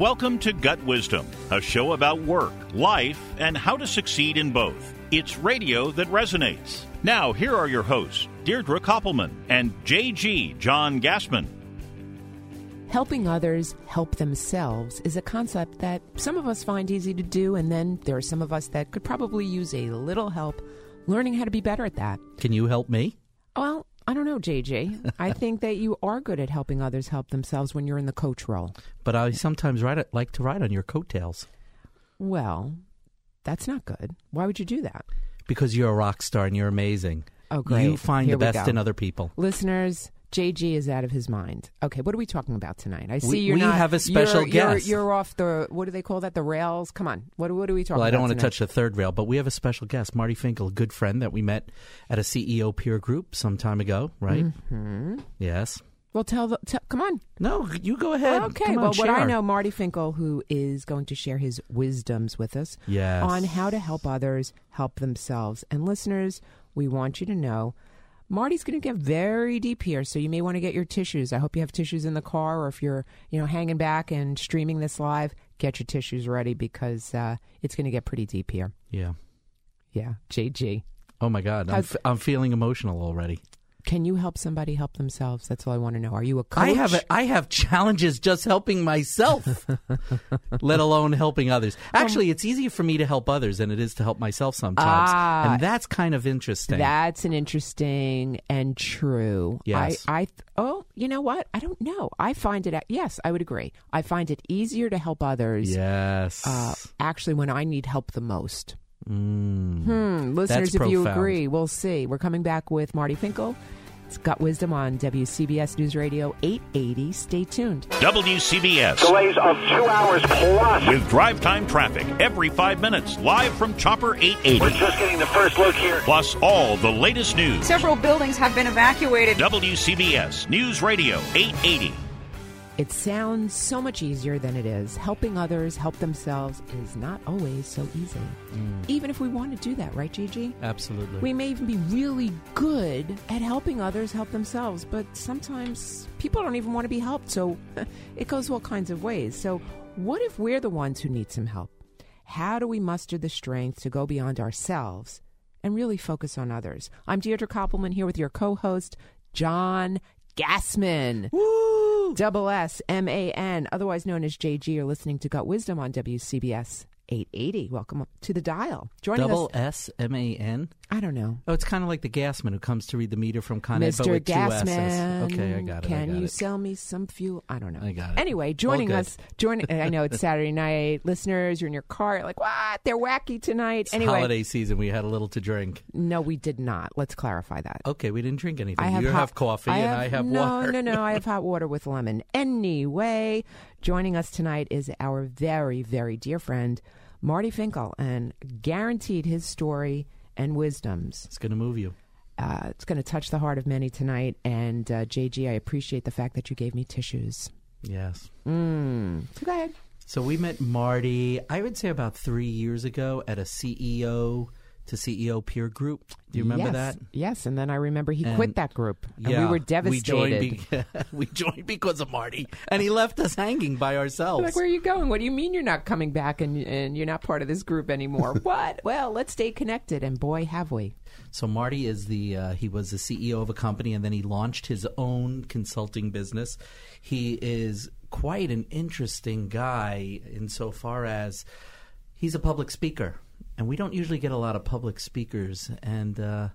Welcome to Gut Wisdom, a show about work, life, and how to succeed in both. It's radio that resonates. Now, here are your hosts, Deirdre Koppelman and JG John Gassman. Helping others help themselves is a concept that some of us find easy to do, and then there are some of us that could probably use a little help learning how to be better at that. Can you help me? Well, I don't know, JJ. I think that you are good at helping others help themselves when you're in the coach role. But I sometimes ride like to ride on your coattails Well, that's not good. Why would you do that? because you're a rock star and you're amazing. Oh, great. You find Here the best in other people. Listeners, JG is out of his mind. Okay, what are we talking about tonight? I see We- you're we not. have a special you're, you're- guest. You're, off the. What do they call that? The rails. Come on. What what are we talking about? Well, I don't want to touch the third rail, but we have a special guest, Marty Finkel, a good friend that we met at a CEO peer group some time ago, right? Mm-hmm. Yes. Well, tell the. Tell, come on. No, you go ahead. Okay. Come on, well, what I know, Marty Finkel, who is going to share his wisdoms with us Yes. on how to help others help themselves. And listeners, we want you to know. Marty's going to get very deep here, so you may want to get your tissues. I hope you have tissues in the car, or if you're, you know, hanging back and streaming this live, get your tissues ready because uh, it's going to get pretty deep here. Yeah. Yeah, JG, Oh my God, I'm, f- I'm feeling emotional already. Can you help somebody help themselves? That's all I want to know. Are you a coach? I have a, I have challenges just helping myself, let alone helping others. Actually, it's easier for me to help others than it is to help myself sometimes, Ah. and that's kind of interesting. That's an interesting and true. Yes. I, I oh, you know what? I don't know. I find it. Yes, I would agree. I find it easier to help others. yes. Uh, actually, when I need help the most. Mm. Hmm. Listeners, if you agree, we'll see. We're coming back with Marty Finkel. It's Gut Wisdom on WCBS News Radio 880. Stay tuned. WCBS. Delays of two hours plus. With drive time traffic every five minutes, live from Chopper 880. We're 880. just getting the first look here. Plus all the latest news. Several buildings have been evacuated. WCBS News Radio 880. It sounds so much easier than it is. Helping others help themselves is not always so easy. Mm. Even if we want to do that, right, Gigi? Absolutely. We may even be really good at helping others help themselves, but sometimes people don't even want to be helped. So it goes all kinds of ways. So, what if we're the ones who need some help? How do we muster the strength to go beyond ourselves and really focus on others? I'm Deirdre Koppelman here with your co host, John Gassman. Woo! Double S M A N, otherwise known as JG. You're listening to Gut Wisdom on WCBS 880. Welcome to the dial. Joining Double us, S M A N. I don't know. Oh, it's kind of like the gasman who comes to read the meter from Con Ed, Mr. S's. Okay, I got it. Can got you it. sell me some fuel? I don't know. I got it. Anyway, joining us, joining. I know it's Saturday night. Listeners, you're in your car. You're like, what? They're wacky tonight. It's anyway, holiday season. We had a little to drink. no, we did not. Let's clarify that. Okay, we didn't drink anything. I have you hot, have coffee and I have no, water. No, no, no, I have hot water with lemon. Anyway, joining us tonight is our very, very dear friend Marty Finkel, and guaranteed his story and wisdoms. It's going to move you. Uh, it's going to touch the heart of many tonight. And uh, JG, I appreciate the fact that you gave me tissues. Yes. Mm. So go ahead. So we met Marty, I would say about three years ago at a CEO to CEO peer group. Do you remember yes. that? Yes, and then I remember he And- quit that group, and yeah, we were We devastated. joined, be- we joined because of Marty, and he left us hanging by ourselves. like, where are you going? What do you mean you're not coming back and and you're not part of this group anymore? what? Well, let's stay connected, and boy, have we. So Marty is the uh, he was the CEO of a company, and then he launched his own consulting business. He is quite an interesting guy insofar as he's a public speaker, and we don't usually get a lot of public speakers, and uh,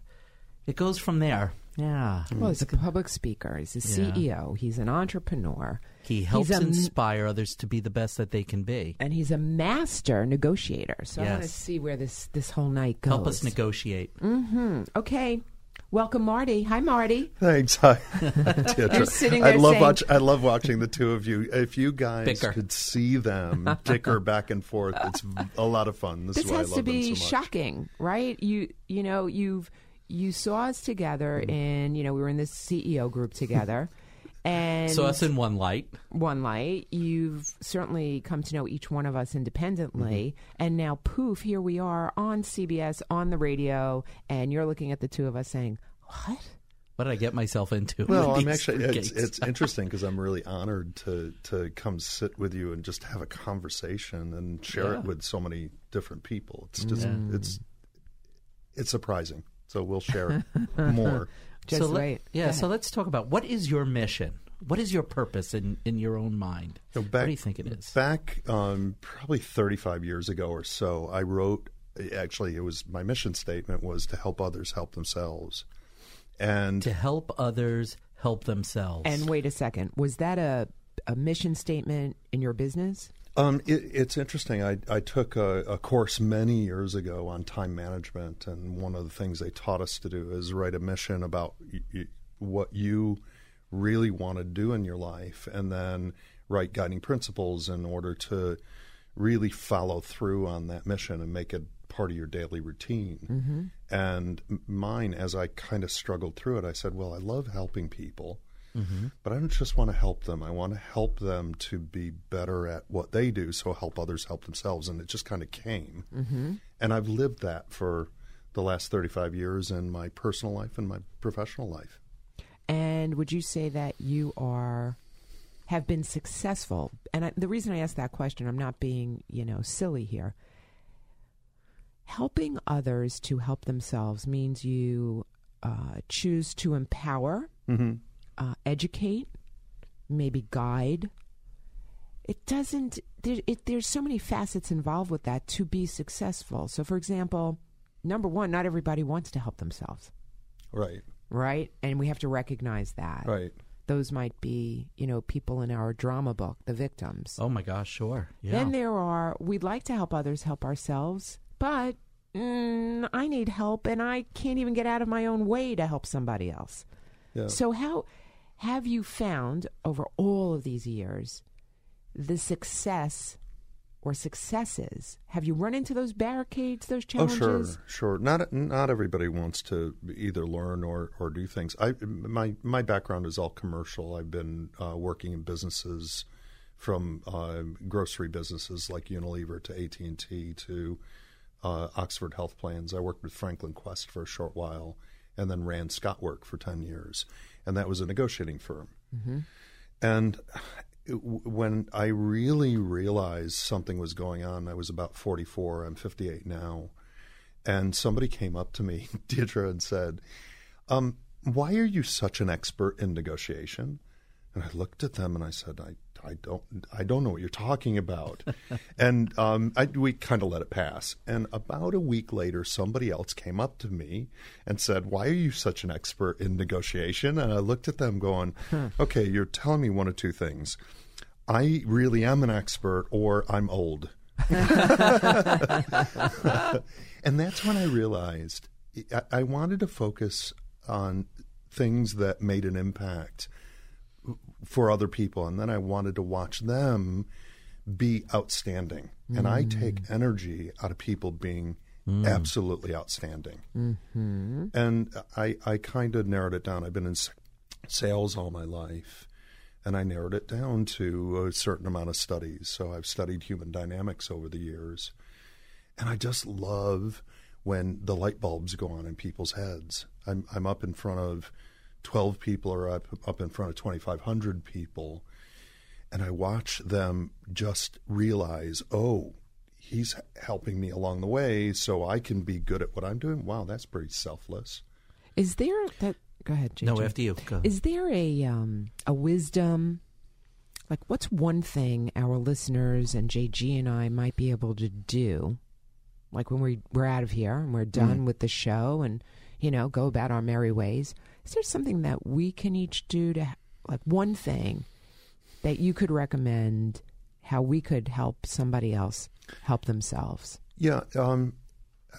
it goes from there. Yeah, Well, he's a public speaker. He's a Yeah. CEO. He's an entrepreneur. he helps a inspire others to be the best that they can be. and he's a master negotiator. So I want to see where this this whole night goes. Help us negotiate. Mm-hmm. Okay. Welcome, Marty. Hi, Marty. Thanks. Hi. Deirdre. You're sitting I there love saying- watch. I love watching the two of you. If you guys Bicker. could see them dicker back and forth, it's a lot of fun. This, This is why has I to be them so much. shocking, right? You you know you've you saw us together, mm. and you know we were in this CEO group together. And So us in one light. one light, you've certainly come to know each one of us independently, Mm-hmm. and now poof, here we are on CBS on the radio, and you're looking at the two of us saying, "What? What did I get myself into? Well, I'm actually it's, it's interesting because I'm really honored to to come sit with you and just have a conversation and share Yeah. it with so many different people. It's just it's it's surprising. So we'll share more. Just so Let, yeah. So let's talk about what is your mission? What is your purpose in, in your own mind? So what do you think it is? Back um, probably 35 years ago or so, I wrote. Actually, it was my mission statement was to help others help themselves, and to help others help themselves. And wait a second, was that a a mission statement in your business? Um, it, it's interesting. I, I took a, a course many years ago on time management, and one of the things they taught us to do is write a mission about y- y- what you really want to do in your life, and then write guiding principles in order to really follow through on that mission and make it part of your daily routine. And mine, as I kind of struggled through it, I said, "Well, I love helping people." But I don't just want to help them. I want to help them to be better at what they do, so help others help themselves. And it just kind of came. Mm-hmm. And I've lived that for the last 35 years in my personal life and my professional life. And would you say that you are have been successful? And I, the reason I ask that question, I'm not being you know silly here. Helping others to help themselves means you uh, choose to empower, uh, educate, maybe guide. It doesn't. There, it, there's so many facets involved with that to be successful. So, for example, number one, not everybody wants to help themselves Right, right? And we have to recognize that. right. Those might be, you know, people in our drama book, the victims. oh my gosh, sure. Yeah. Then there are, we'd like to help others help ourselves, but mm, I need help and I can't even get out of my own way to help somebody else. Yeah. So, how have you found over all of these years the success or successes? Have you run into those barricades, those challenges? Oh, sure, sure. Not not everybody wants to either learn or, or do things. I my my background is all commercial. I've been uh, working in businesses from uh, grocery businesses like Unilever to AT and T to uh, Oxford Health Plans. I worked with Franklin Quest for a short while, and then ran Scotwork for ten years, and that was a negotiating firm. And it- when I really realized something was going on, I was about 44. I'm 58 now. And somebody came up to me, Deirdre, and said, um, Why are you such an expert in negotiation? And I looked at them and I said, I, I don't I don't know what you're talking about. and um, I, we kind of let it pass. And about a week later, somebody else came up to me and said, Why are you such an expert in negotiation? And I looked at them going, Okay, you're telling me one of two things. I really am an expert or I'm old. and that's when I realized I, I wanted to focus on things that made an impact for other people, and then I wanted to watch them be outstanding. And I take mm. energy out of people being mm. absolutely outstanding. Mm-hmm. And I, I kind of narrowed it down. I've been in sales all my life, and I narrowed it down to a certain amount of studies. So I've studied human dynamics over the years. And I just love when the light bulbs go on in people's heads. I'm, I'm up in front of 12 people or up, up in front of 2,500 people, and I watch them just realize, oh, he's helping me along the way so I can be good at what I'm doing. Wow, that's pretty selfless. Is there that? Go ahead, JJ. no, after you. Go. Is there a um, a wisdom? Like, what's one thing our listeners and JG and I might be able to do? Like when we we're out of here and we're done with the show, and you know, go about our merry ways. Is there something that we can each do to, like, one thing that you could recommend how we could help somebody else help themselves? Yeah, um,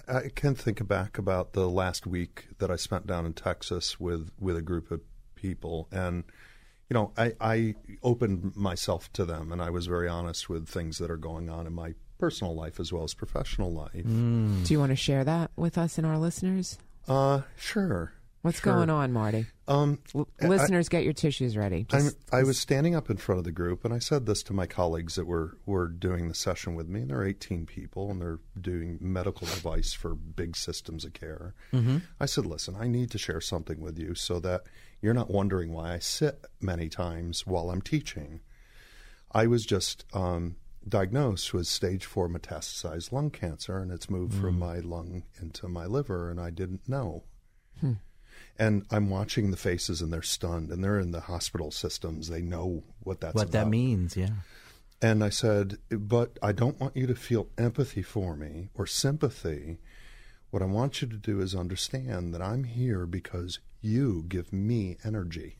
I can think back about the last week that I spent down in Texas with, with a group of people, and you know, I, I opened myself to them, and I was very honest with things that are going on in my personal life as well as professional life. Do you want to share that with us and our listeners? Uh, sure. What's Sure. going on, Marty? Um, L- I- listeners, get your tissues ready. Just- I was standing up in front of the group, and I said this to my colleagues that were were doing the session with me. And there are 18 people, and they're doing medical device for big systems of care. Mm-hmm. I said, "Listen, I need to share something with you so that you're not wondering why I sit many times while I'm teaching." I was just um, diagnosed with stage four metastasized lung cancer, and it's moved from my lung into my liver, and I didn't know. And I'm watching the faces, and they're stunned, and they're in the hospital systems. They know what that's what that means, yeah. And I said, but I don't want you to feel empathy for me or sympathy. What I want you to do is understand that I'm here because you give me energy.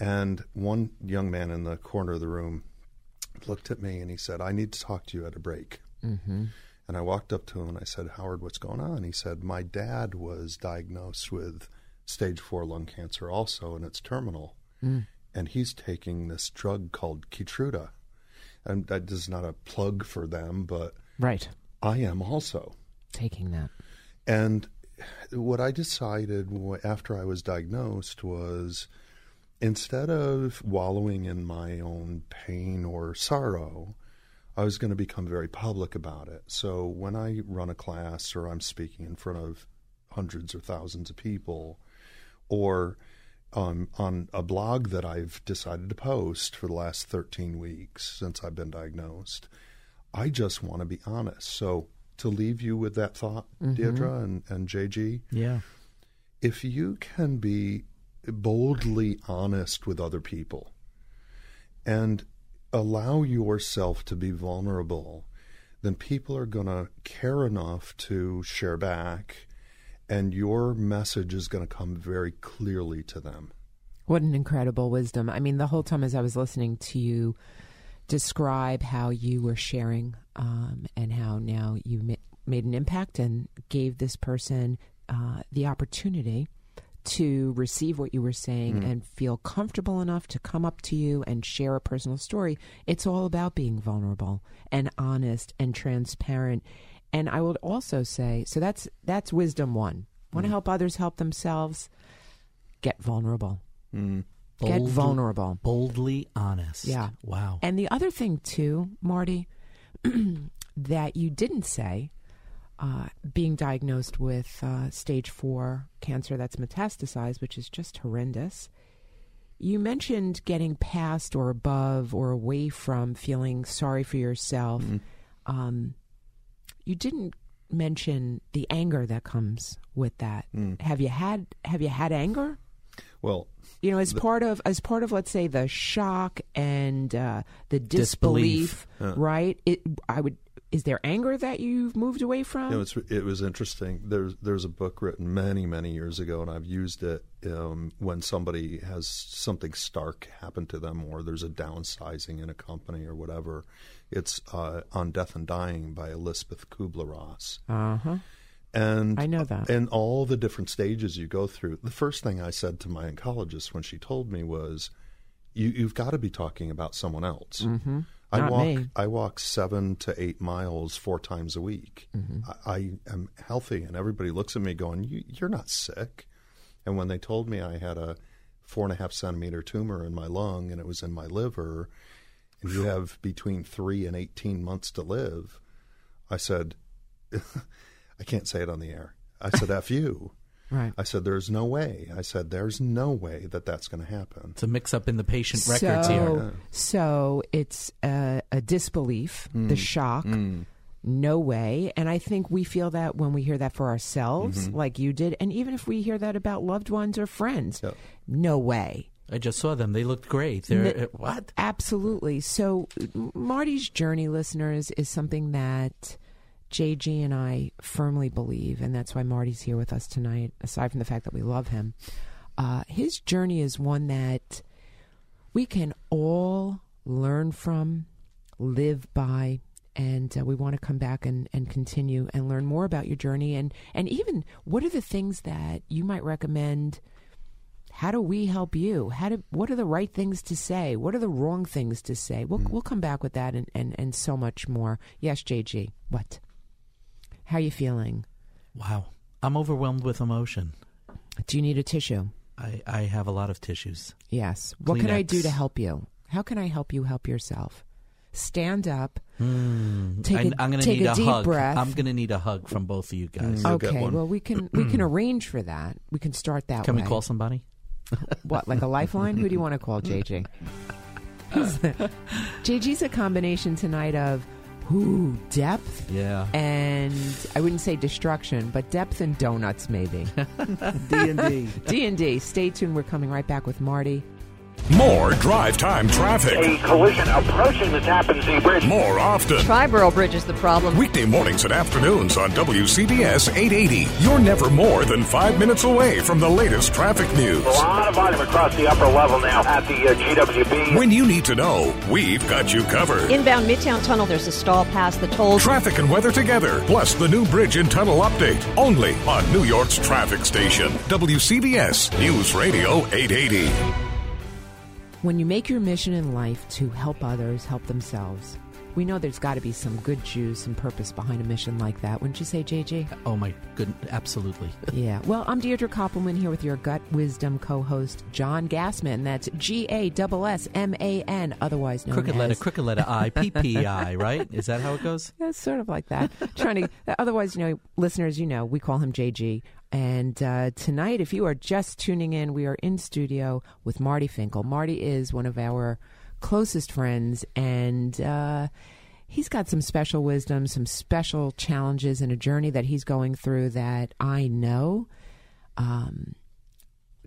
And one young man in the corner of the room looked at me and he said, I need to talk to you at a break. Mm-hmm. And I walked up to him and I said, Howard, what's going on? He said, My dad was diagnosed with stage four lung cancer also, and it's terminal. Hmm. And he's taking this drug called Keytruda. And that is not a plug for them, but right. I am also. Taking that. And what I decided after I was diagnosed was instead of wallowing in my own pain or sorrow, I was going to become very public about it. So when I run a class or I'm speaking in front of hundreds or thousands of people, or um, on a blog that I've decided to post for the last 13 weeks since I've been diagnosed, I just want to be honest. So to leave you with that thought, Deirdre and, and JG, Yeah. if you can be boldly honest with other people and allow yourself to be vulnerable, then people are going to care enough to share back, and your message is going to come very clearly to them. What an incredible wisdom. I mean, the whole time as I was listening to you describe how you were sharing um, and how now you ma- made an impact and gave this person uh, the opportunity to receive what you were saying mm-hmm. and feel comfortable enough to come up to you and share a personal story. It's all about being vulnerable and honest and transparent. And I would also say, so that's that's wisdom one. Want to mm-hmm. help others help themselves? Get vulnerable. Mm-hmm. Get Bold- vulnerable. Boldly honest. Yeah. Wow. And the other thing, too, Marty, that you didn't say, uh, being diagnosed with uh, stage four cancer that's metastasized, which is just horrendous. You mentioned getting past or above or away from feeling sorry for yourself. Um, you didn't mention the anger that comes with that. Have you had Have you had anger? Well, you know, as part of as part of let's say the shock and uh, the disbelief, Disbelief. right? It, I would. Is there anger that you've moved away from? You know, it's, it was interesting. There's there's a book written many many years ago, and I've used it um, when somebody has something stark happen to them, or there's a downsizing in a company or whatever. It's uh, on Death and Dying by Elisabeth Kübler-Ross, uh huh. and I know that. And all the different stages you go through. The first thing I said to my oncologist when she told me was, "You you've got to be talking about someone else." Mm-hmm. I Not walk me. I walk seven to eight miles four times a week. Mm-hmm. I, I am healthy, and everybody looks at me going, you, "You're not sick." And when they told me I had a four and a half centimeter tumor in my lung and it was in my liver, and you have between three and eighteen months to live, I said, "I can't say it on the air." I said, "F you." Right. I said, "There's no way." I said, "There's no way that that's going to happen." It's a mix up in the patient records so, here. So it's a, a disbelief, Mm. the shock. No way. And I think we feel that when we hear that for ourselves, Mm-hmm. like you did, and even if we hear that about loved ones or friends, Yep. no way. I just saw them. They looked great. They're N- uh, what? Absolutely. So, Marty's journey, listeners, is something that JG and I firmly believe, and that's why Marty's here with us tonight, aside from the fact that we love him. Uh, his journey is one that we can all learn from, live by, and uh, we want to come back and, and continue and learn more about your journey and, and even what are the things that you might recommend how do we help you? How do what are the right things to say? What are the wrong things to say? We'll we'll come back with that and, and, and so much more. Yes, JG. What? How are you feeling? Wow. I'm overwhelmed with emotion. Do you need a tissue? I, I have a lot of tissues. Yes. What can I do to help you? How can I help you help yourself? Stand up. Take Hmm. I, a, am going to need a, a, deep hug. breath. I'm going to need a hug from both of you guys. You'll okay. Well, we can we can arrange for that. We can start that Can way. we call somebody? What, like a lifeline? Who do you want to call, JJ? JG's a combination tonight of ooh, depth Yeah. and I wouldn't say destruction, but depth and donuts maybe. D and D. D and D. Stay tuned. We're coming right back with Marty. More drive time traffic. A collision approaching the Tappan Zee Bridge. More often. Triborough Bridge is the problem. Weekday mornings and afternoons on WCBS 880. You're never more than five minutes away from the latest traffic news. A lot of volume across the upper level now at the uh, GWB. When you need to know, we've got you covered. Inbound Midtown Tunnel, there's a stall past the tolls. Traffic and weather together, plus the new bridge and tunnel update, only on New York's traffic station. WCBS News Radio 880. When you make your mission in life to help others help themselves, we know there's got to be some good juice and purpose behind a mission like that. Wouldn't you say, JJ? Oh my goodness, absolutely. Yeah. Well, I'm Deirdre Koppelman here with your Gut Wisdom co-host John Gassman. That's G A S S M A N, otherwise known crooked as letter, crooked letter I, P P I, right? Is that how it goes? Yeah, it's sort of like that. Trying to, otherwise, you know, listeners, you know, we call him JG. And uh, tonight, if you are just tuning in, we are in studio with Marty Finkel. Marty is one of our closest friends, and uh, he's got some special wisdom, some special challenges, and a journey that he's going through that I know um,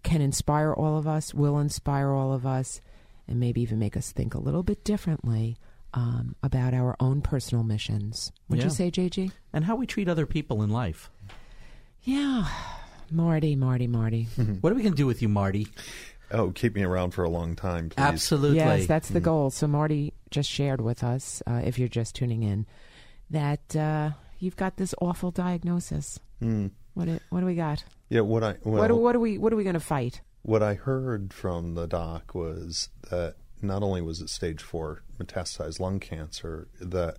can inspire all of us, will inspire all of us, and maybe even make us think a little bit differently um, about our own personal missions. Would Yeah. you say, JG? And how we treat other people in life. Yeah. Marty, Marty, Marty. What are we going to do with you, Marty? Oh, keep me around for a long time, please. Absolutely. Yes, that's the goal. So Marty just shared with us, uh, if you're just tuning in, that uh, you've got this awful diagnosis. Hmm. What do, what do we got? Yeah, what I well, what, do- what are we what are we going to fight? What I heard from the doc was that not only was it stage four metastasized lung cancer, that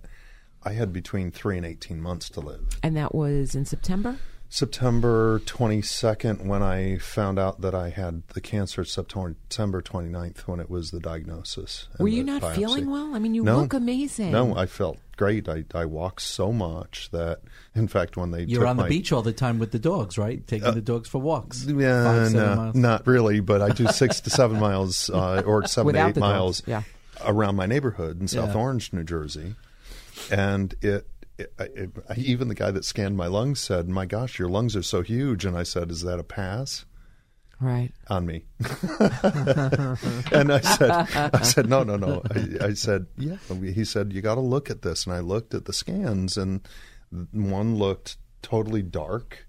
I had between three and 18 months to live. And that was in September. September 22nd, when I found out that I had the cancer, September, September 29th, when it was the diagnosis. and Were you not biopsy. feeling well? I mean, you No. look amazing. No, I felt great. I, I walked so much that, in fact, when they You're took on the my- beach all the time with the dogs, right? Taking the dogs for walks. Yeah, Five, seven no, miles. not really, but I do six to seven miles uh, or seven Without to eight miles yeah. around my neighborhood in South Yeah. Orange, New Jersey. And it, it, it, even the guy that scanned my lungs said, "My gosh, your lungs are so huge." And I said, "Is that a pass?" Right. on me. and I said, I said, no, no, no. I, I said, yeah. He said, you got to look at this. And I looked at the scans, and one looked totally dark,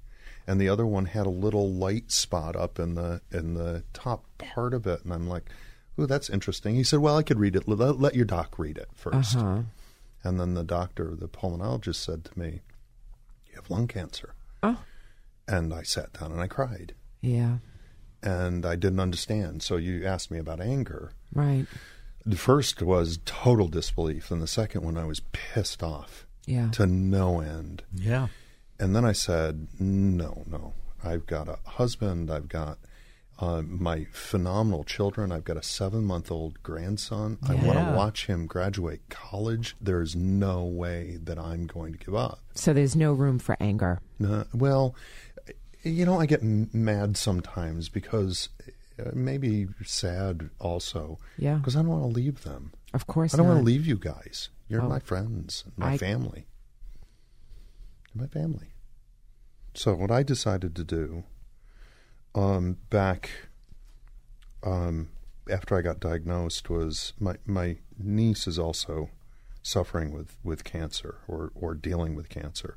and the other one had a little light spot up in the in the top part of it. And I'm like, ooh, that's interesting. He said, well, I could read it. Let, let your doc read it 1st Uh-huh. And then the doctor, the pulmonologist, said to me, you have lung cancer. Oh. And I sat down and I cried Yeah. and I didn't understand. So you asked me about anger. Right. The first was total disbelief, and the second one I was pissed off Yeah. to no end. Yeah. And then I said, "No, no. I've got a husband. I've got uh, my phenomenal children. I've got a seven-month-old grandson. I want to watch him graduate college. There's no way that I'm going to give up." So there's no room for anger. No, well, you know, I get mad sometimes because uh, maybe sad also. Yeah. Because I don't want to leave them. Of course I don't want to leave you guys. You're Oh. my friends, and my I- family. My family. So what I decided to do, um, back, um, after I got diagnosed, was my my niece is also suffering with with cancer or or dealing with cancer,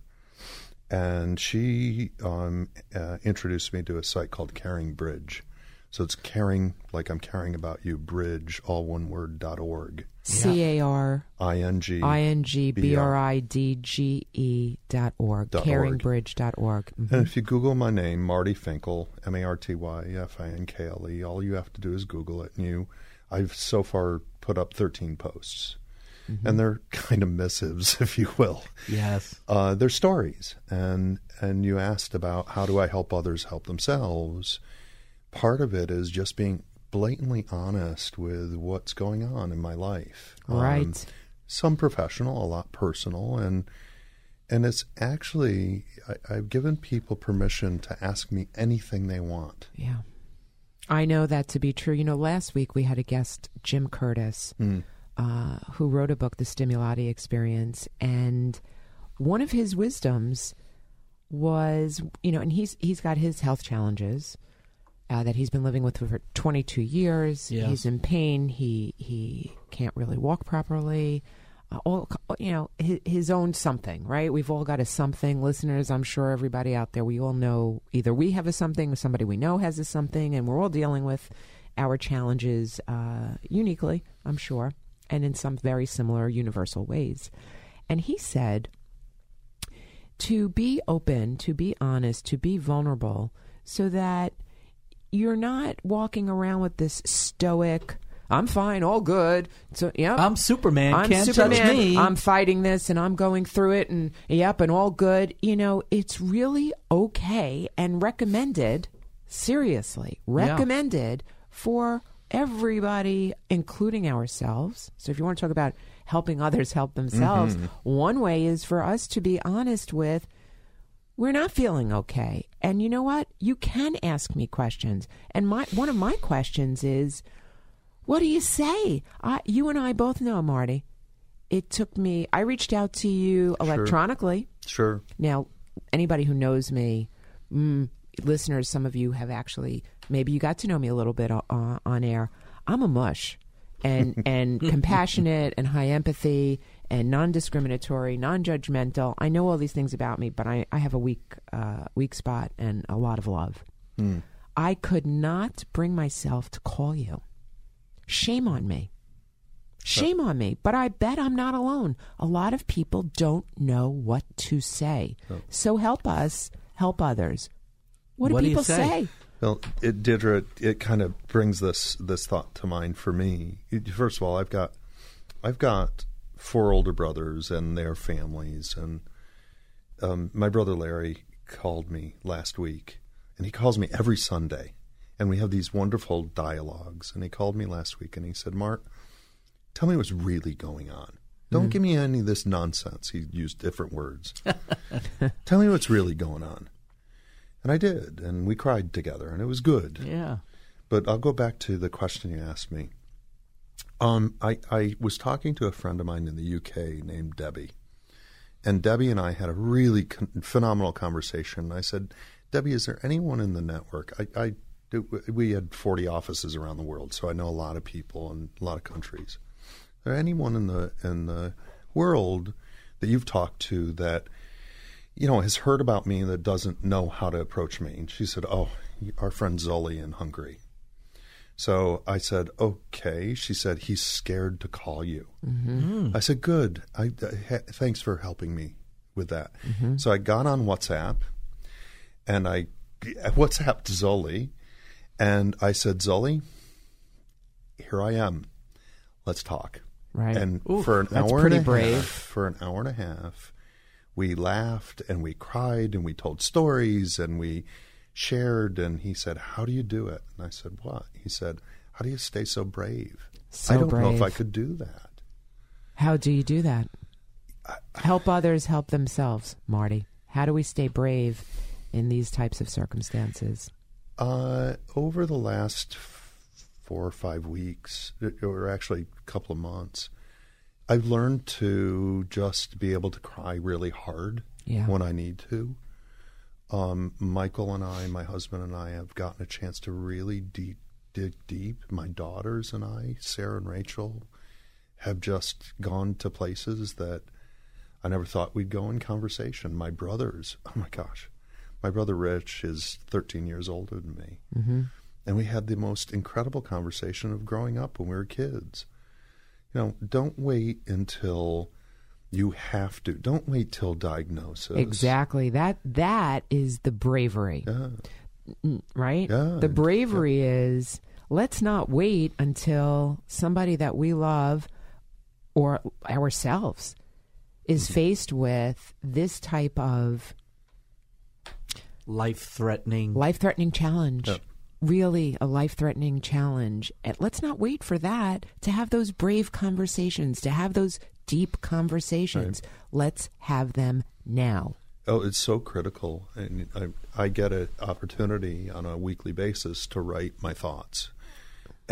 and she um, uh, introduced me to a site called Caring Bridge. So it's caring, like I'm caring about you, bridge, all one word, dot org. C A R I N G I N G B R I D G E dot org. Caringbridge dot org. Mhm. And if you Google my name, Marty Finkel, M A R T Y F I N K L E, all you have to do is Google it, and you. I've so far put up 13 posts, and they're kind of missives, if you will. Yes. Uh, they're stories, and and you asked about how do I help others help themselves. Part of it is just being blatantly honest with what's going on in my life. Um, Right. some professional, a lot personal, and and it's actually I, I've given people permission to ask me anything they want. Yeah. I know that to be true. You know, last week we had a guest, Jim Curtis, uh, who wrote a book, The Stimulati Experience, and one of his wisdoms was, you know, and he's he's got his health challenges uh, that he's been living with for 22 years. He's in pain. He he can't really walk properly. Uh, all you know, his, his own something, right? We've all got a something. Listeners, I'm sure everybody out there, we all know either we have a something or somebody we know has a something, and we're all dealing with our challenges uh, uniquely, I'm sure, and in some very similar universal ways. And he said, to be open, to be honest, to be vulnerable, so that you're not walking around with this stoic, I'm fine, all good. So, yeah, I'm Superman. I'm Can't Superman. touch me. I'm fighting this and I'm going through it and yep, and all good. You know, it's really okay and recommended, seriously, recommended for everybody, including ourselves. So if you want to talk about helping others help themselves, mm-hmm. one way is for us to be honest with we're not feeling okay. And you know what? You can ask me questions. And my one of my questions is what do you say? I, you and I both know, Marty. It took me, I reached out to you electronically. Sure. Now, anybody who knows me, mm, listeners, some of you have actually, maybe you got to know me a little bit uh, on air. I'm a mush and, and compassionate and high empathy and non discriminatory, non judgmental. I know all these things about me, but I, I have a weak, uh, weak spot and a lot of love. I could not bring myself to call you. Shame on me. Shame on me. But I bet I'm not alone. A lot of people don't know what to say. So help us help others. What do What do people say? say? Well, it, Deirdre, it kind of brings this this thought to mind for me. First of all, I've got I've got four older brothers and their families, and um, my brother Larry called me last week, and he calls me every Sunday, and we have these wonderful dialogues. And he called me last week, and he said, "Mark, tell me what's really going on. Don't give me any of this nonsense." He used different words. tell me what's really going on. And I did, and we cried together, and it was good. yeah. But I'll go back to the question you asked me. Um, I, I was talking to a friend of mine in the UK named Debbie, and Debbie and I had a really con- phenomenal conversation. I said, "Debbie, is there anyone in the network? I, I we had forty offices around the world, so I know a lot of people in a lot of countries. Is there anyone in the in the world that you've talked to that?" you know, has heard about me that doesn't know how to approach me. And she said, Oh, our friend Zoli in Hungary. So I said, Okay. She said, He's scared to call you. Mm-hmm. Hmm. I said, Good. I, uh, I, thanks for helping me with that. Mm-hmm. So I got on WhatsApp and I WhatsApped Zoli and I said, Zoli, here I am. Let's talk. Right. And for an That's hour pretty and a brave. half, for an hour and a half, we laughed and we cried and we told stories and we shared. And he said, "How do you do it?" And I said, "What?" He said, "How do you stay so brave?" So I don't know if I could do that. How do you do that? Help others help themselves, Marty. How do we stay brave in these types of circumstances? Uh, over the last four or five weeks, or actually a couple of months, I've learned to just be able to cry really hard Yeah. when I need to. Um, Michael and I, my husband and I, have gotten a chance to really deep dig deep. My daughters and I, Sarah and Rachel, have just gone to places that I never thought we'd go in conversation. My brothers, oh my gosh, my brother Rich is 13 years older than me. Mm-hmm. And we had the most incredible conversation of growing up when we were kids. You know, don't wait until you have to. Don't wait till diagnosis. Exactly. That that is the bravery. Yeah. Mm, right? Yeah, the bravery is let's not wait until somebody that we love or ourselves is mm-hmm. faced with this type of Life threatening. life threatening challenge. Yep. Really, a life threatening challenge. And let's not wait for that to have those brave conversations, to have those deep conversations. Let's have them now. Oh, it's so critical, and I, I get an opportunity on a weekly basis to write my thoughts,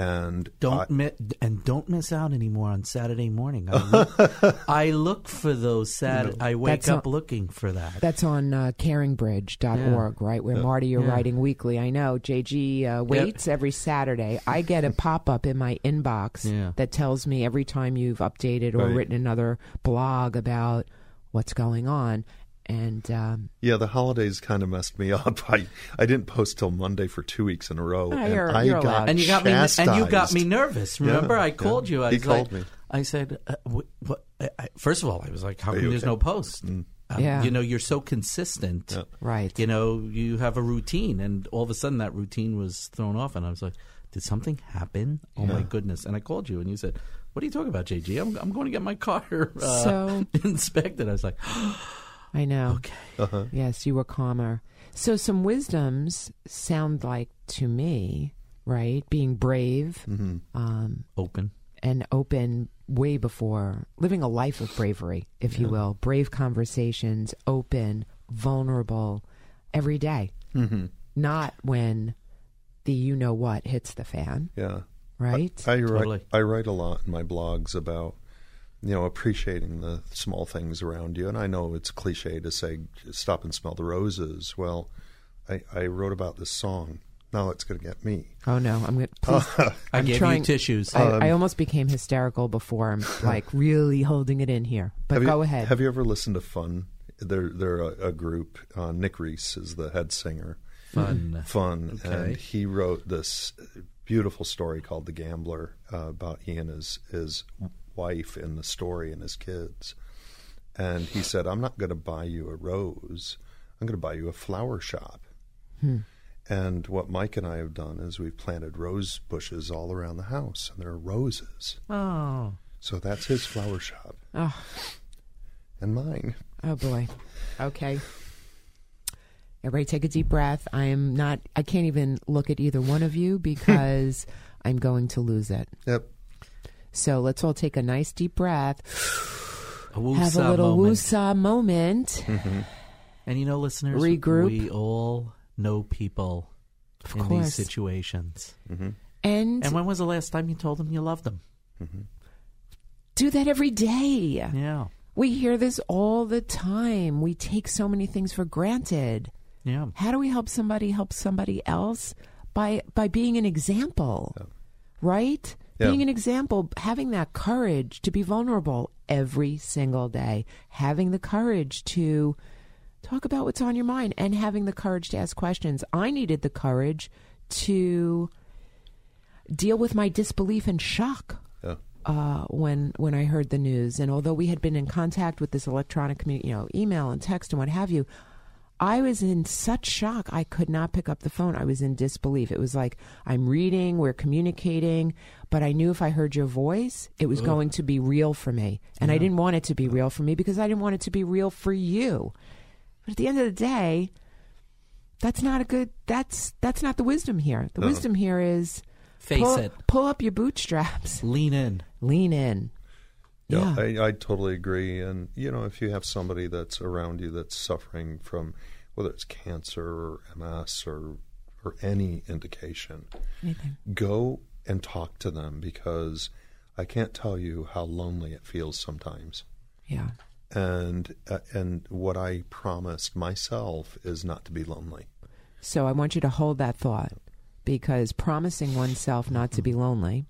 and Don't I, mi- and don't miss out anymore on Saturday morning. I look, I look for those Sat. I wake That's up not- looking for that. That's on uh, caringbridge.org, right? Where Marty, you're Yeah. writing weekly. I know. JG uh, waits every Saturday. I get a pop up in my inbox Yeah. that tells me every time you've updated or Right. written another blog about what's going on. And um, yeah, the holidays kind of messed me up. I, I didn't post till Monday for two weeks in a row, Oh, and you're- I you're got and you got me. And you got me nervous. Remember, Yeah, I called yeah. you. I He was called like, me. I said, uh, what, what, I, I, first of all, I was like, how come you there's okay? Mm. no post? Um, Yeah. You know, you're so consistent. Yeah. right. You know, you have a routine, and all of a sudden that routine was thrown off, and I was like, did something happen? Oh my goodness! And I called you, and you said, "What are you talking about, JG? I'm, I'm going to get my car uh, So- inspected." I was like, I know. "Okay." Uh-huh. Yes, you were calmer. So some wisdoms sound like to me, right? Being brave Mm-hmm. um, Open. and open way before living a life of bravery, if you will. Brave conversations, open, vulnerable every day. Mm-hmm. Not when the you know what hits the fan, Yeah, right? I write. Totally. I write a lot in my blogs about you know appreciating the small things around you, and I know it's cliche to say stop and smell the roses. Well, I, I wrote about this song. Now it's going to get me. oh no, I'm going to I I'm gave trying- you tissues. I, Um, I almost became hysterical before. I'm like really holding it in here. But go you, ahead. Have you ever listened to Fun? They're they're a, a group. Uh, Nick Reese is the head singer. Fun. Fun, Okay. and he wrote this beautiful story called "The Gambler" uh, about he and his his wife in the story and his kids. And he said, "I'm not going to buy you a rose. I'm going to buy you a flower shop." Hmm. And what Mike and I have done is we've planted rose bushes all around the house, and there are roses. Oh. So that's his flower shop oh, and mine. oh boy. Okay. Everybody take a deep breath. I am not I can't even look at either one of you because I'm going to lose it. Yep. So let's all take a nice deep breath. A have a little moment. woosah moment. Mm-hmm. And you know, listeners, Regroup. we all know people Of in course. these situations. Mm-hmm. And, And when was the last time you told them you loved them? Mm-hmm. do that every day. Yeah. We hear this all the time. We take so many things for granted. Yeah. How do we help somebody help somebody else? By by being an example. Right? Yeah. Being an example, having that courage to be vulnerable every single day, having the courage to talk about what's on your mind and having the courage to ask questions. I needed the courage to deal with my disbelief and shock Yeah. uh, when when I heard the news. And although we had been in contact with this electronic community, you know, email and text and what have you, I was in such shock I could not pick up the phone. I was in disbelief. It was like I'm reading, we're communicating, but I knew if I heard your voice, it was going to be real for me. And I didn't want it to be real for me because I didn't want it to be real for you. But at the end of the day, that's not a good that's that's not the wisdom here. The wisdom here is Face pull, it. pull up your bootstraps. Lean in. Lean in. Yeah, Yeah. I, I totally agree. And you know, if you have somebody that's around you that's suffering from whether it's cancer or MS or or any indication, Anything. go and talk to them because I can't tell you how lonely it feels sometimes. Yeah. And uh, and what I promised myself is not to be lonely. So I want you to hold that thought because promising oneself not to be lonely,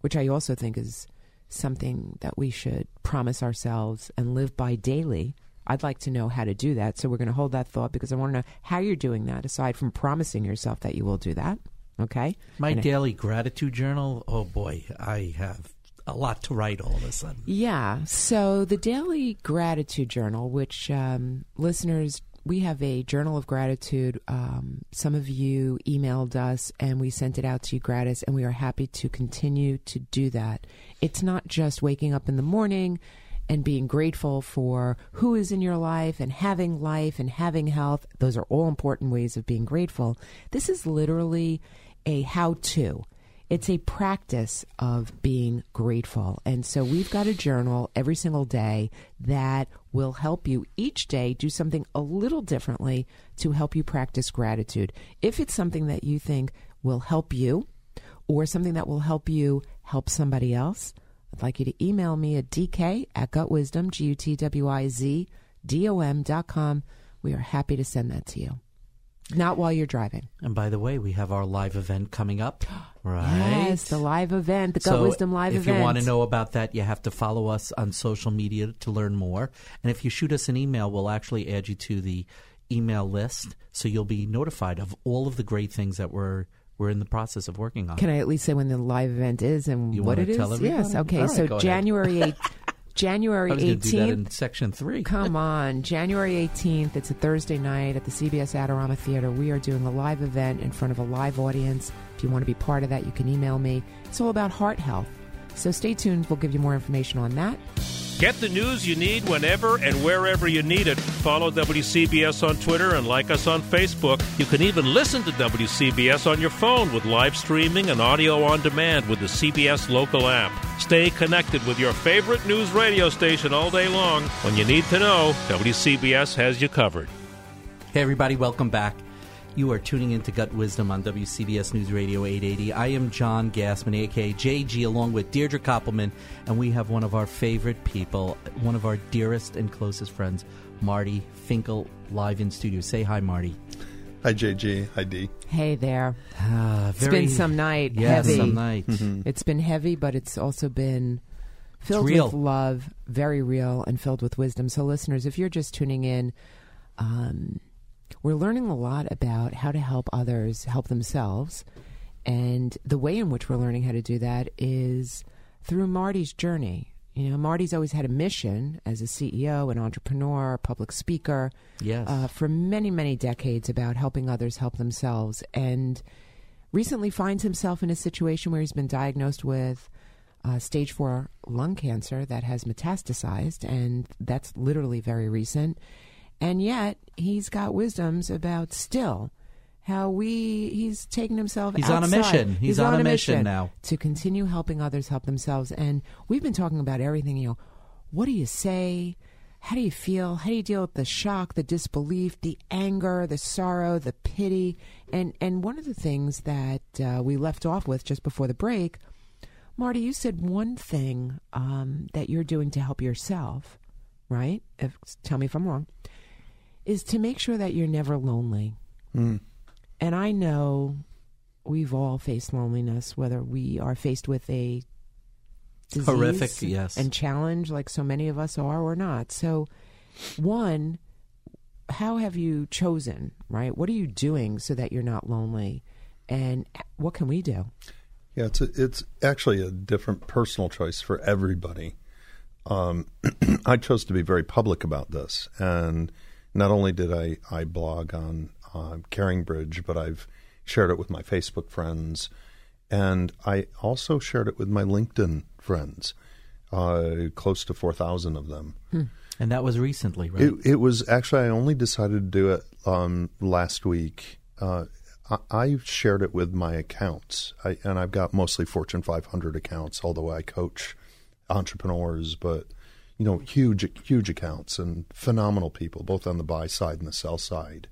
which I also think is something that we should promise ourselves and live by daily. I'd like to know how to do that. So we're going to hold that thought because I want to know how you're doing that aside from promising yourself that you will do that. Okay? My And- daily gratitude journal. Oh boy, I have a lot to write all of a sudden. Yeah. So the daily gratitude journal, which um, listeners we have a journal of gratitude. Um, some of you emailed us and we sent it out to you gratis, and we are happy to continue to do that. It's not just waking up in the morning and being grateful for who is in your life and having life and having health. Those are all important ways of being grateful. This is literally a how to. It's a practice of being grateful. And so we've got a journal every single day that will help you each day do something a little differently to help you practice gratitude. If it's something that you think will help you or something that will help you help somebody else, I'd like you to email me at dk at gutwisdom, G U T W I Z D O M dot com. We are happy to send that to you. Not while you're driving. And by the way, we have our live event coming up, right? Yes, the live event, the Gut so Wisdom live if event. If you want to know about that, you have to follow us on social media to learn more. And if you shoot us an email, we'll actually add you to the email list, so you'll be notified of all of the great things that we're we're in the process of working on. Can I at least say when the live event is and You what it is? everybody? Yes. Okay. Right, so. January 8th, January I was going to do that in 18th. section three. Come on, January 18th. It's a Thursday night at the CBS Adorama Theater. We are doing a live event in front of a live audience. If you want to be part of that, you can email me. It's all about heart health. So stay tuned. We'll give you more information on that. Get the news you need whenever and wherever you need it. Follow WCBS on Twitter and like us on Facebook. You can even listen to WCBS on your phone with live streaming and audio on demand with the CBS local app. Stay connected with your favorite news radio station all day long. When you need to know, WCBS has you covered. Hey, everybody, welcome back. You are tuning into Gut Wisdom on WCBS News Radio 880. I am John Gassman, aka JG, along with Deirdre Koppelman, and we have one of our favorite people, one of our dearest and closest friends, Marty Finkel, live in studio. Say hi, Marty. Hi, JG. Hi, D. Hey there. Ah, It's been some night. Yes, heavy. some night. It's been heavy, but it's also been filled real. with love, very real, and filled with wisdom. So, listeners, if you're just tuning in, um, we're learning a lot about how to help others help themselves. And the way in which we're learning how to do that is through Marty's journey. You know, Marty's always had a mission as a CEO, an entrepreneur, a public speaker Yes. uh, for many, many decades about helping others help themselves. And recently finds himself in a situation where he's been diagnosed with uh, stage four lung cancer that has metastasized, and that's literally very recent. And yet, he's got wisdoms about still how we he's taken himself He's on a mission. He's on a mission now. to continue helping others help themselves. And we've been talking about everything you know. What do you say? How do you feel? How do you deal with the shock the disbelief the anger the sorrow the pity? And and one of the things that uh, we left off with just before the break marty you said one thing um, that you're doing to help yourself right? If, tell me if i'm wrong is to make sure that you're never lonely and I know we've all faced loneliness, whether we are faced with a Horrific, yes. and challenge like so many of us are or not. So, one, how have you chosen, right? What are you doing so that you're not lonely? And what can we do? Yeah, it's a, it's actually a different personal choice for everybody. Um, I chose to be very public about this, and not only did I I blog on uh, CaringBridge, but I've shared it with my Facebook friends, and I also shared it with my LinkedIn friends, uh, close to four thousand of them. and that was recently, right? It, it was actually I only decided to do it um, last week. Uh, I, I shared it with my accounts, I, and I've got mostly Fortune 500 accounts. Although I coach entrepreneurs, but you know, huge, huge accounts and phenomenal people, both on the buy side and the sell side.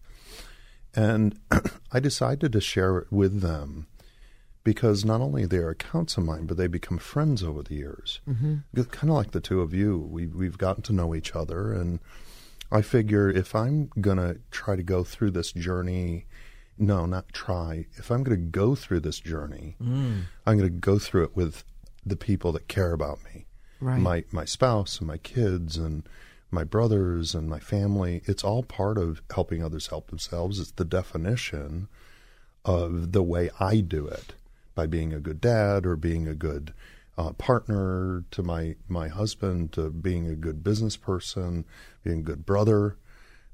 And I decided to share it with them because not only they're accounts of mine, but they become friends over the years. Mm-hmm. Kind of like the two of you, we, we've gotten to know each other, and I figure if I'm gonna try to go through this journey, no, not try. If I'm gonna go through this journey, I'm gonna go through it with the people that care about me, Right. my my spouse and my kids and my brothers and my family. It's all part of helping others help themselves. It's the definition of the way I do it by being a good dad or being a good uh, partner to my my husband, to being a good business person, being a good brother,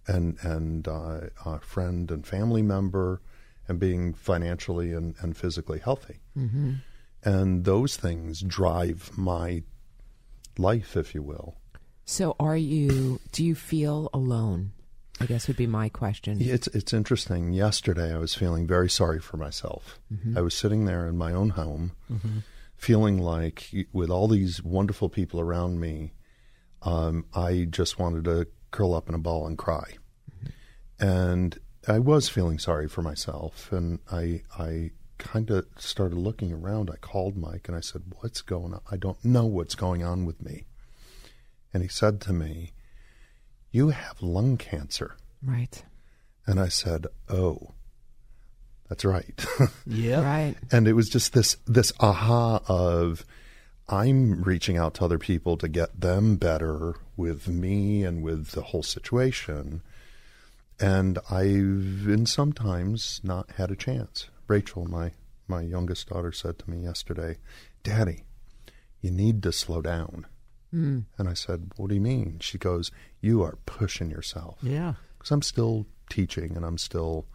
and and uh, a friend and family member, and being financially and, and physically healthy. Mm-hmm. And those things drive my life, if you will. So, are you? Do you feel alone? I guess would be my question. It's it's interesting. Yesterday, I was feeling very sorry for myself. Mm-hmm. I was sitting there in my own home, feeling like, with all these wonderful people around me, um, I just wanted to curl up in a ball and cry. And I was feeling sorry for myself, and I I kind of started looking around. I called Mike and I said, "What's going on? I don't know what's going on with me." And he said to me, "You have lung cancer." Right. And I said, "Oh, that's right." Yeah. Right. and it was just this this aha of I'm reaching out to other people to get them better with me and with the whole situation. And I've in sometimes not had a chance. Rachel, my my youngest daughter, said to me yesterday, "Daddy, you need to slow down." Mm. And I said, "What do you mean?" She goes, "You are pushing yourself." Yeah. because I'm still teaching and I'm still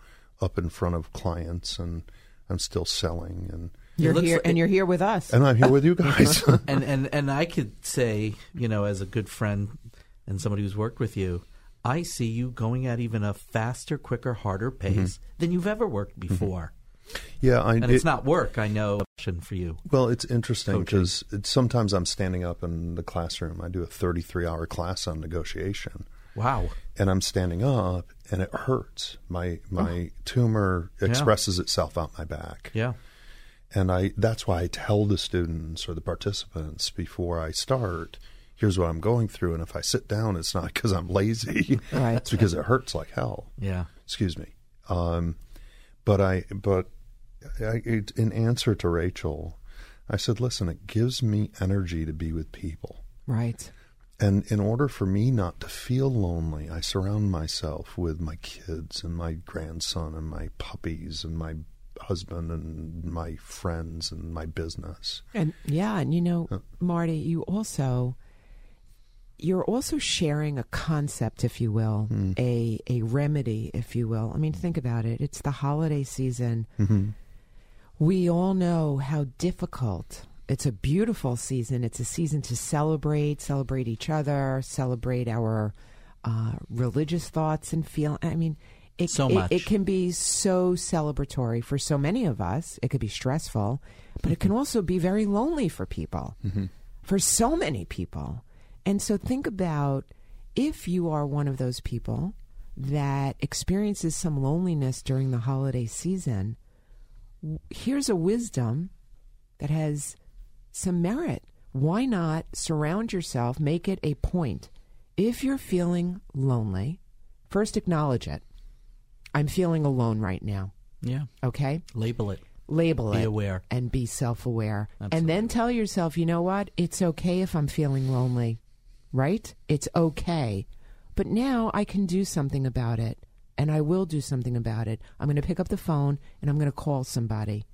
up in front of clients and I'm still selling and You're here, like- and you're here with us. and I'm here with you guys. and and and I could say, you know, as a good friend and somebody who's worked with you, I see you going at even a faster, quicker, harder pace than you've ever worked before. Yeah, I, And it- it's not work, I know, option for you. well. It's interesting Coaching. because sometimes I'm standing up in the classroom. I do a 33 hour class on negotiation, Wow. and I'm standing up, and it hurts. My my tumor expresses itself out my back. Yeah. And I that's why I tell the students or the participants before I start, here's what I'm going through. And if I sit down, it's not because I'm lazy. Right. it's because it hurts like hell. Yeah. Excuse me. Um, but I but I, it, in answer to Rachel, I said, listen, it gives me energy to be with people. right. And in order for me not to feel lonely, I surround myself with my kids and my grandson and my puppies and my husband and my friends and my business. And yeah, and you know, uh, Marty, you also you're also sharing a concept, if you will, mm-hmm. a a remedy, if you will. I mean, think about it. It's the holiday season. Mm-hmm. We all know how difficult. It's a beautiful season. It's a season to celebrate, celebrate each other, celebrate our uh, religious thoughts and feel. I mean, it, So it- much. it can be so celebratory for so many of us. It could be stressful, but it can also be very lonely for people, for so many people. And so think about if you are one of those people that experiences some loneliness during the holiday season, here's a wisdom that has some merit. Why not surround yourself, make it a point? If you're feeling lonely, first acknowledge it. I'm feeling alone right now. Yeah. Okay? Label it. Label Be it Be aware. and be self aware. And then tell yourself, you know what? It's okay if I'm feeling lonely, right? It's okay. But now I can do something about it. And I will do something about it. I'm going to pick up the phone and I'm going to call somebody.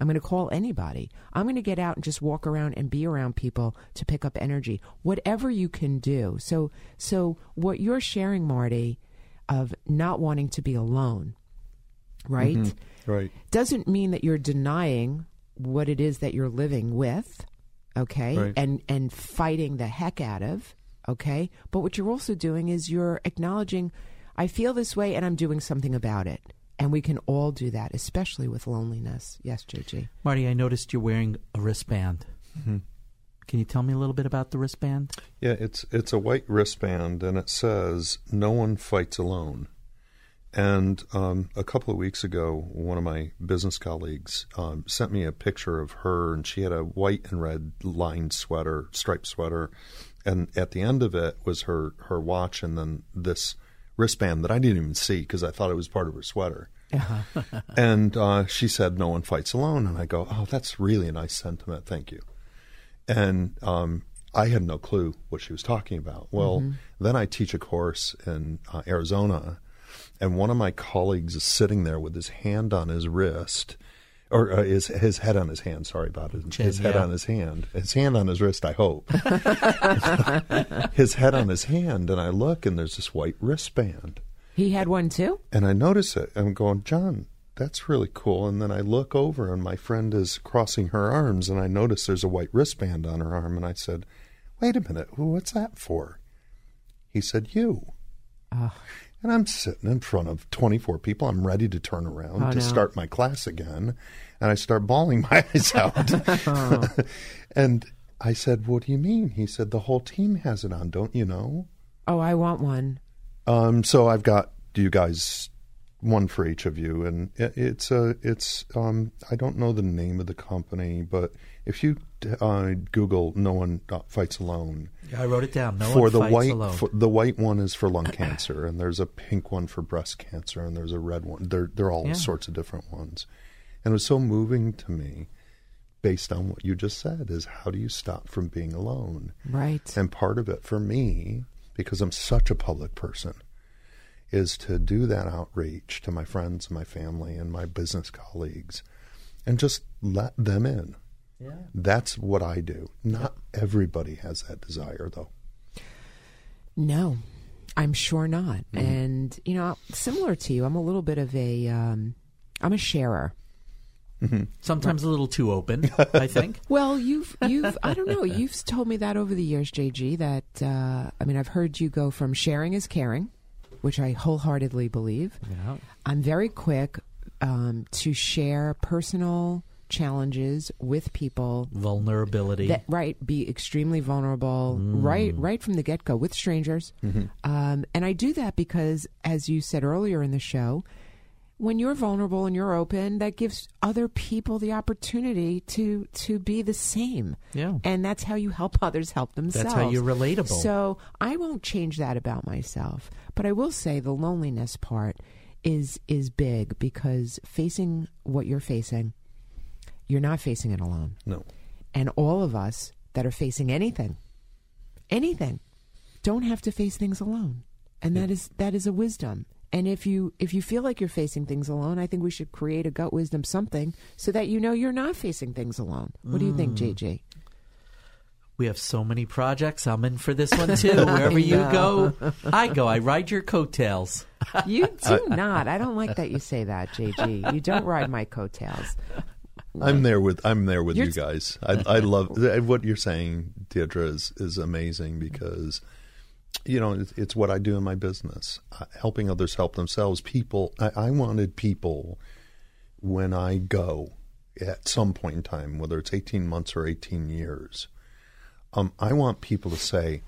I'm going to call anybody. I'm going to get out and just walk around and be around people to pick up energy. Whatever you can do. So so what you're sharing Marty of not wanting to be alone, right? Mm-hmm. Right. doesn't mean that you're denying what it is that you're living with, okay? Right. And and fighting the heck out of, okay? But what you're also doing is you're acknowledging I feel this way and I'm doing something about it. And we can all do that, especially with loneliness. Yes, JG. Marty, I noticed you're wearing a wristband. Mm-hmm. Can you tell me a little bit about the wristband? Yeah, it's it's a white wristband, and it says "No one fights alone." And um, a couple of weeks ago, one of my business colleagues um, sent me a picture of her, and she had a white and red lined sweater, striped sweater, and at the end of it was her her watch, and then this wristband that I didn't even see because I thought it was part of her sweater. and uh, she said, "No one fights alone," and I go, "Oh, that's really a nice sentiment. Thank you." and um, I had no clue what she was talking about. Well, then I teach a course in uh, Arizona, and one of my colleagues is sitting there with his hand on his wrist, or uh, his his head on his hand. Sorry about it. Chin, his head yeah. on his hand. His hand on his wrist. I hope. his head on his hand, and I look, and there's this white wristband. He had one too. And I notice it. I'm going, John, that's really cool. And then I look over, and my friend is crossing her arms, and I notice there's a white wristband on her arm. And I said, Wait a minute, what's that for? He said, You. Oh. And I'm sitting in front of 24 people. I'm ready to turn around Oh, to no. start my class again. And I start bawling my eyes out. Oh. and I said, What do you mean? He said, The whole team has it on, don't you know? Oh, I want one. Um, so I've got do you guys one for each of you, and it, it's a it's um, I don't know the name of the company, but if you uh, Google "No one uh, fights alone," I wrote it down. No for one the fights white alone. For, the white one is for lung cancer, and there's a pink one for breast cancer, and there's a red one. They're they're all Yeah. sorts of different ones, and it was so moving to me, based on what you just said, is how do you stop from being alone? Right. And part of it for me, because I'm such a public person, is to do that outreach to my friends and my family and my business colleagues and just let them in. Yeah. That's what I do. Not everybody has that desire, though. No, I'm sure not. Mm-hmm. And you know, similar to you, I'm a little bit of a um, I'm a sharer. Sometimes a little too open, I think. Well, you've you've I don't know. You've told me that over the years, JG. That uh, I mean, I've heard you go from sharing is caring, which I wholeheartedly believe. Yeah. I'm very quick um, to share personal challenges with people. Vulnerability. That right, be extremely vulnerable right right from the get go with strangers, um, and I do that because, as you said earlier in the show, when you're vulnerable and you're open, that gives other people the opportunity to to be the same. Yeah. And that's how you help others help themselves. That's how you're relatable. So I won't change that about myself, but I will say the loneliness part is is big because facing what you're facing, you're not facing it alone. No. And all of us that are facing anything, anything, don't have to face things alone. And that is that is a wisdom. And if you if you feel like you're facing things alone, I think we should create a gut wisdom something so that you know you're not facing things alone. What do you think, mm. JJ? We have so many projects. I'm in for this one too. Wherever you go, I go. I ride your coattails. You do not. I don't like that you say that, JG. You don't ride my coattails. I'm there with I'm there with You're you guys. I, I love what you're saying, Deirdre, is, is amazing because you know it's, it's what I do in my business, uh, helping others help themselves. People, I, I wanted people when I go at some point in time, whether it's 18 months or 18 years, um, I want people to say,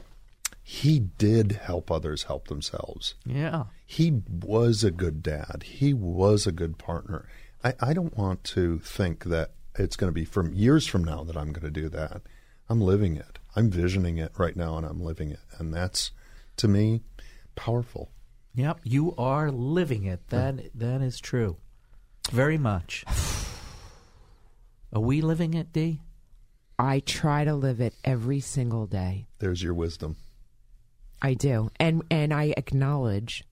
"He did help others help themselves." Yeah. He was a good dad. He was a good partner. I, I don't want to think that it's going to be from years from now that I'm going to do that. I'm living it. I'm visioning it right now and I'm living it. And that's, to me, powerful. Yep. You are living it. Hmm. That that is true. Very much. Are we living it, D? I try to live it every single day. There's your wisdom. I do, and and I acknowledge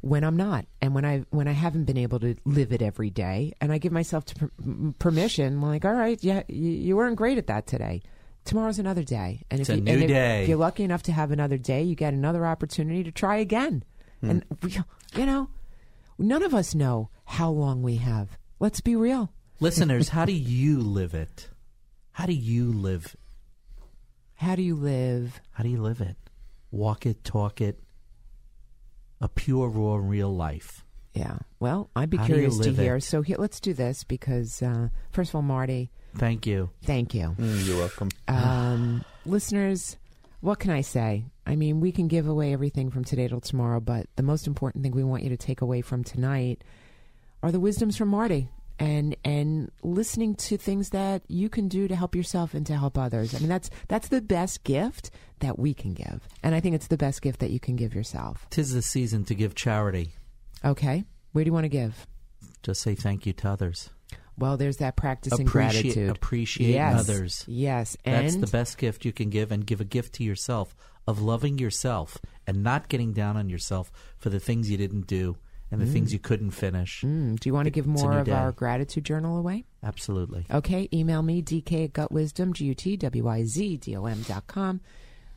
when I'm not, and when I when I haven't been able to live it every day, and I give myself to per- permission. Like, all right, yeah, you, you weren't great at that today. Tomorrow's another day, and It's if a you, new and day. if you're lucky enough to have another day, you get another opportunity to try again. Hmm. And we, you know, none of us know how long we have. Let's be real. Listeners, how do you live it? How do you live? How do you live? How do you live it? Walk it, talk it. A pure, raw, real life. Yeah. Well, I'd be How curious to hear. it? So here, let's do this because uh, first of all, Marty, Thank you. thank you. Mm, you're welcome. um, listeners, what can I say? I mean, we can give away everything from today till tomorrow, but the most important thing we want you to take away from tonight are the wisdoms from Marty and and listening to things that you can do to help yourself and to help others. I mean, that's that's the best gift that we can give, and I think it's the best gift that you can give yourself. Tis the season to give charity. Okay, where do you want to give? Just say thank you to others. Well, there's that practicing Appreciate- gratitude. appreciate yes. others. Yes, and That's the best gift you can give, and give a gift to yourself of loving yourself and not getting down on yourself for the things you didn't do and the things you couldn't finish. Mm, do you want to give more of day. our gratitude journal away? Absolutely. Okay, email me, dk at gutwisdom, G-U-T-W-I-Z-D-O-M dot com.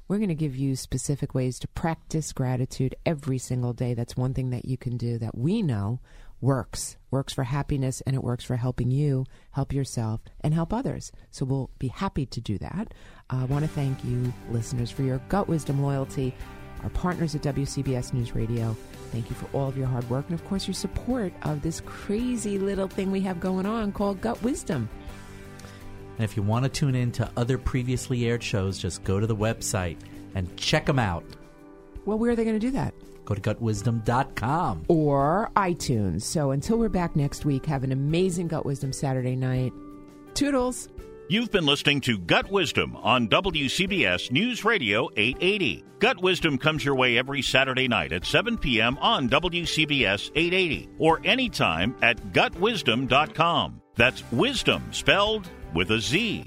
We're going to give you specific ways to practice gratitude every single day. That's one thing that you can do that we know works, works for happiness, and it works for helping you help yourself and help others. So we'll be happy to do that. Uh, I want to thank you, listeners, for your gut wisdom loyalty, our partners at WCBS News Radio. Thank you for all of your hard work and, of course, your support of this crazy little thing we have going on called Gut Wisdom. And if you want to tune in to other previously aired shows, just go to the website and check them out. Well, where are they going to do that? Go to gutwisdom.com. Or iTunes. So until we're back next week, have an amazing Gut Wisdom Saturday night. Toodles. You've been listening to Gut Wisdom on WCBS News Radio 880. Gut Wisdom comes your way every Saturday night at 7 p.m. on WCBS 880 or anytime at gutwisdom.com. That's wisdom spelled with a Z.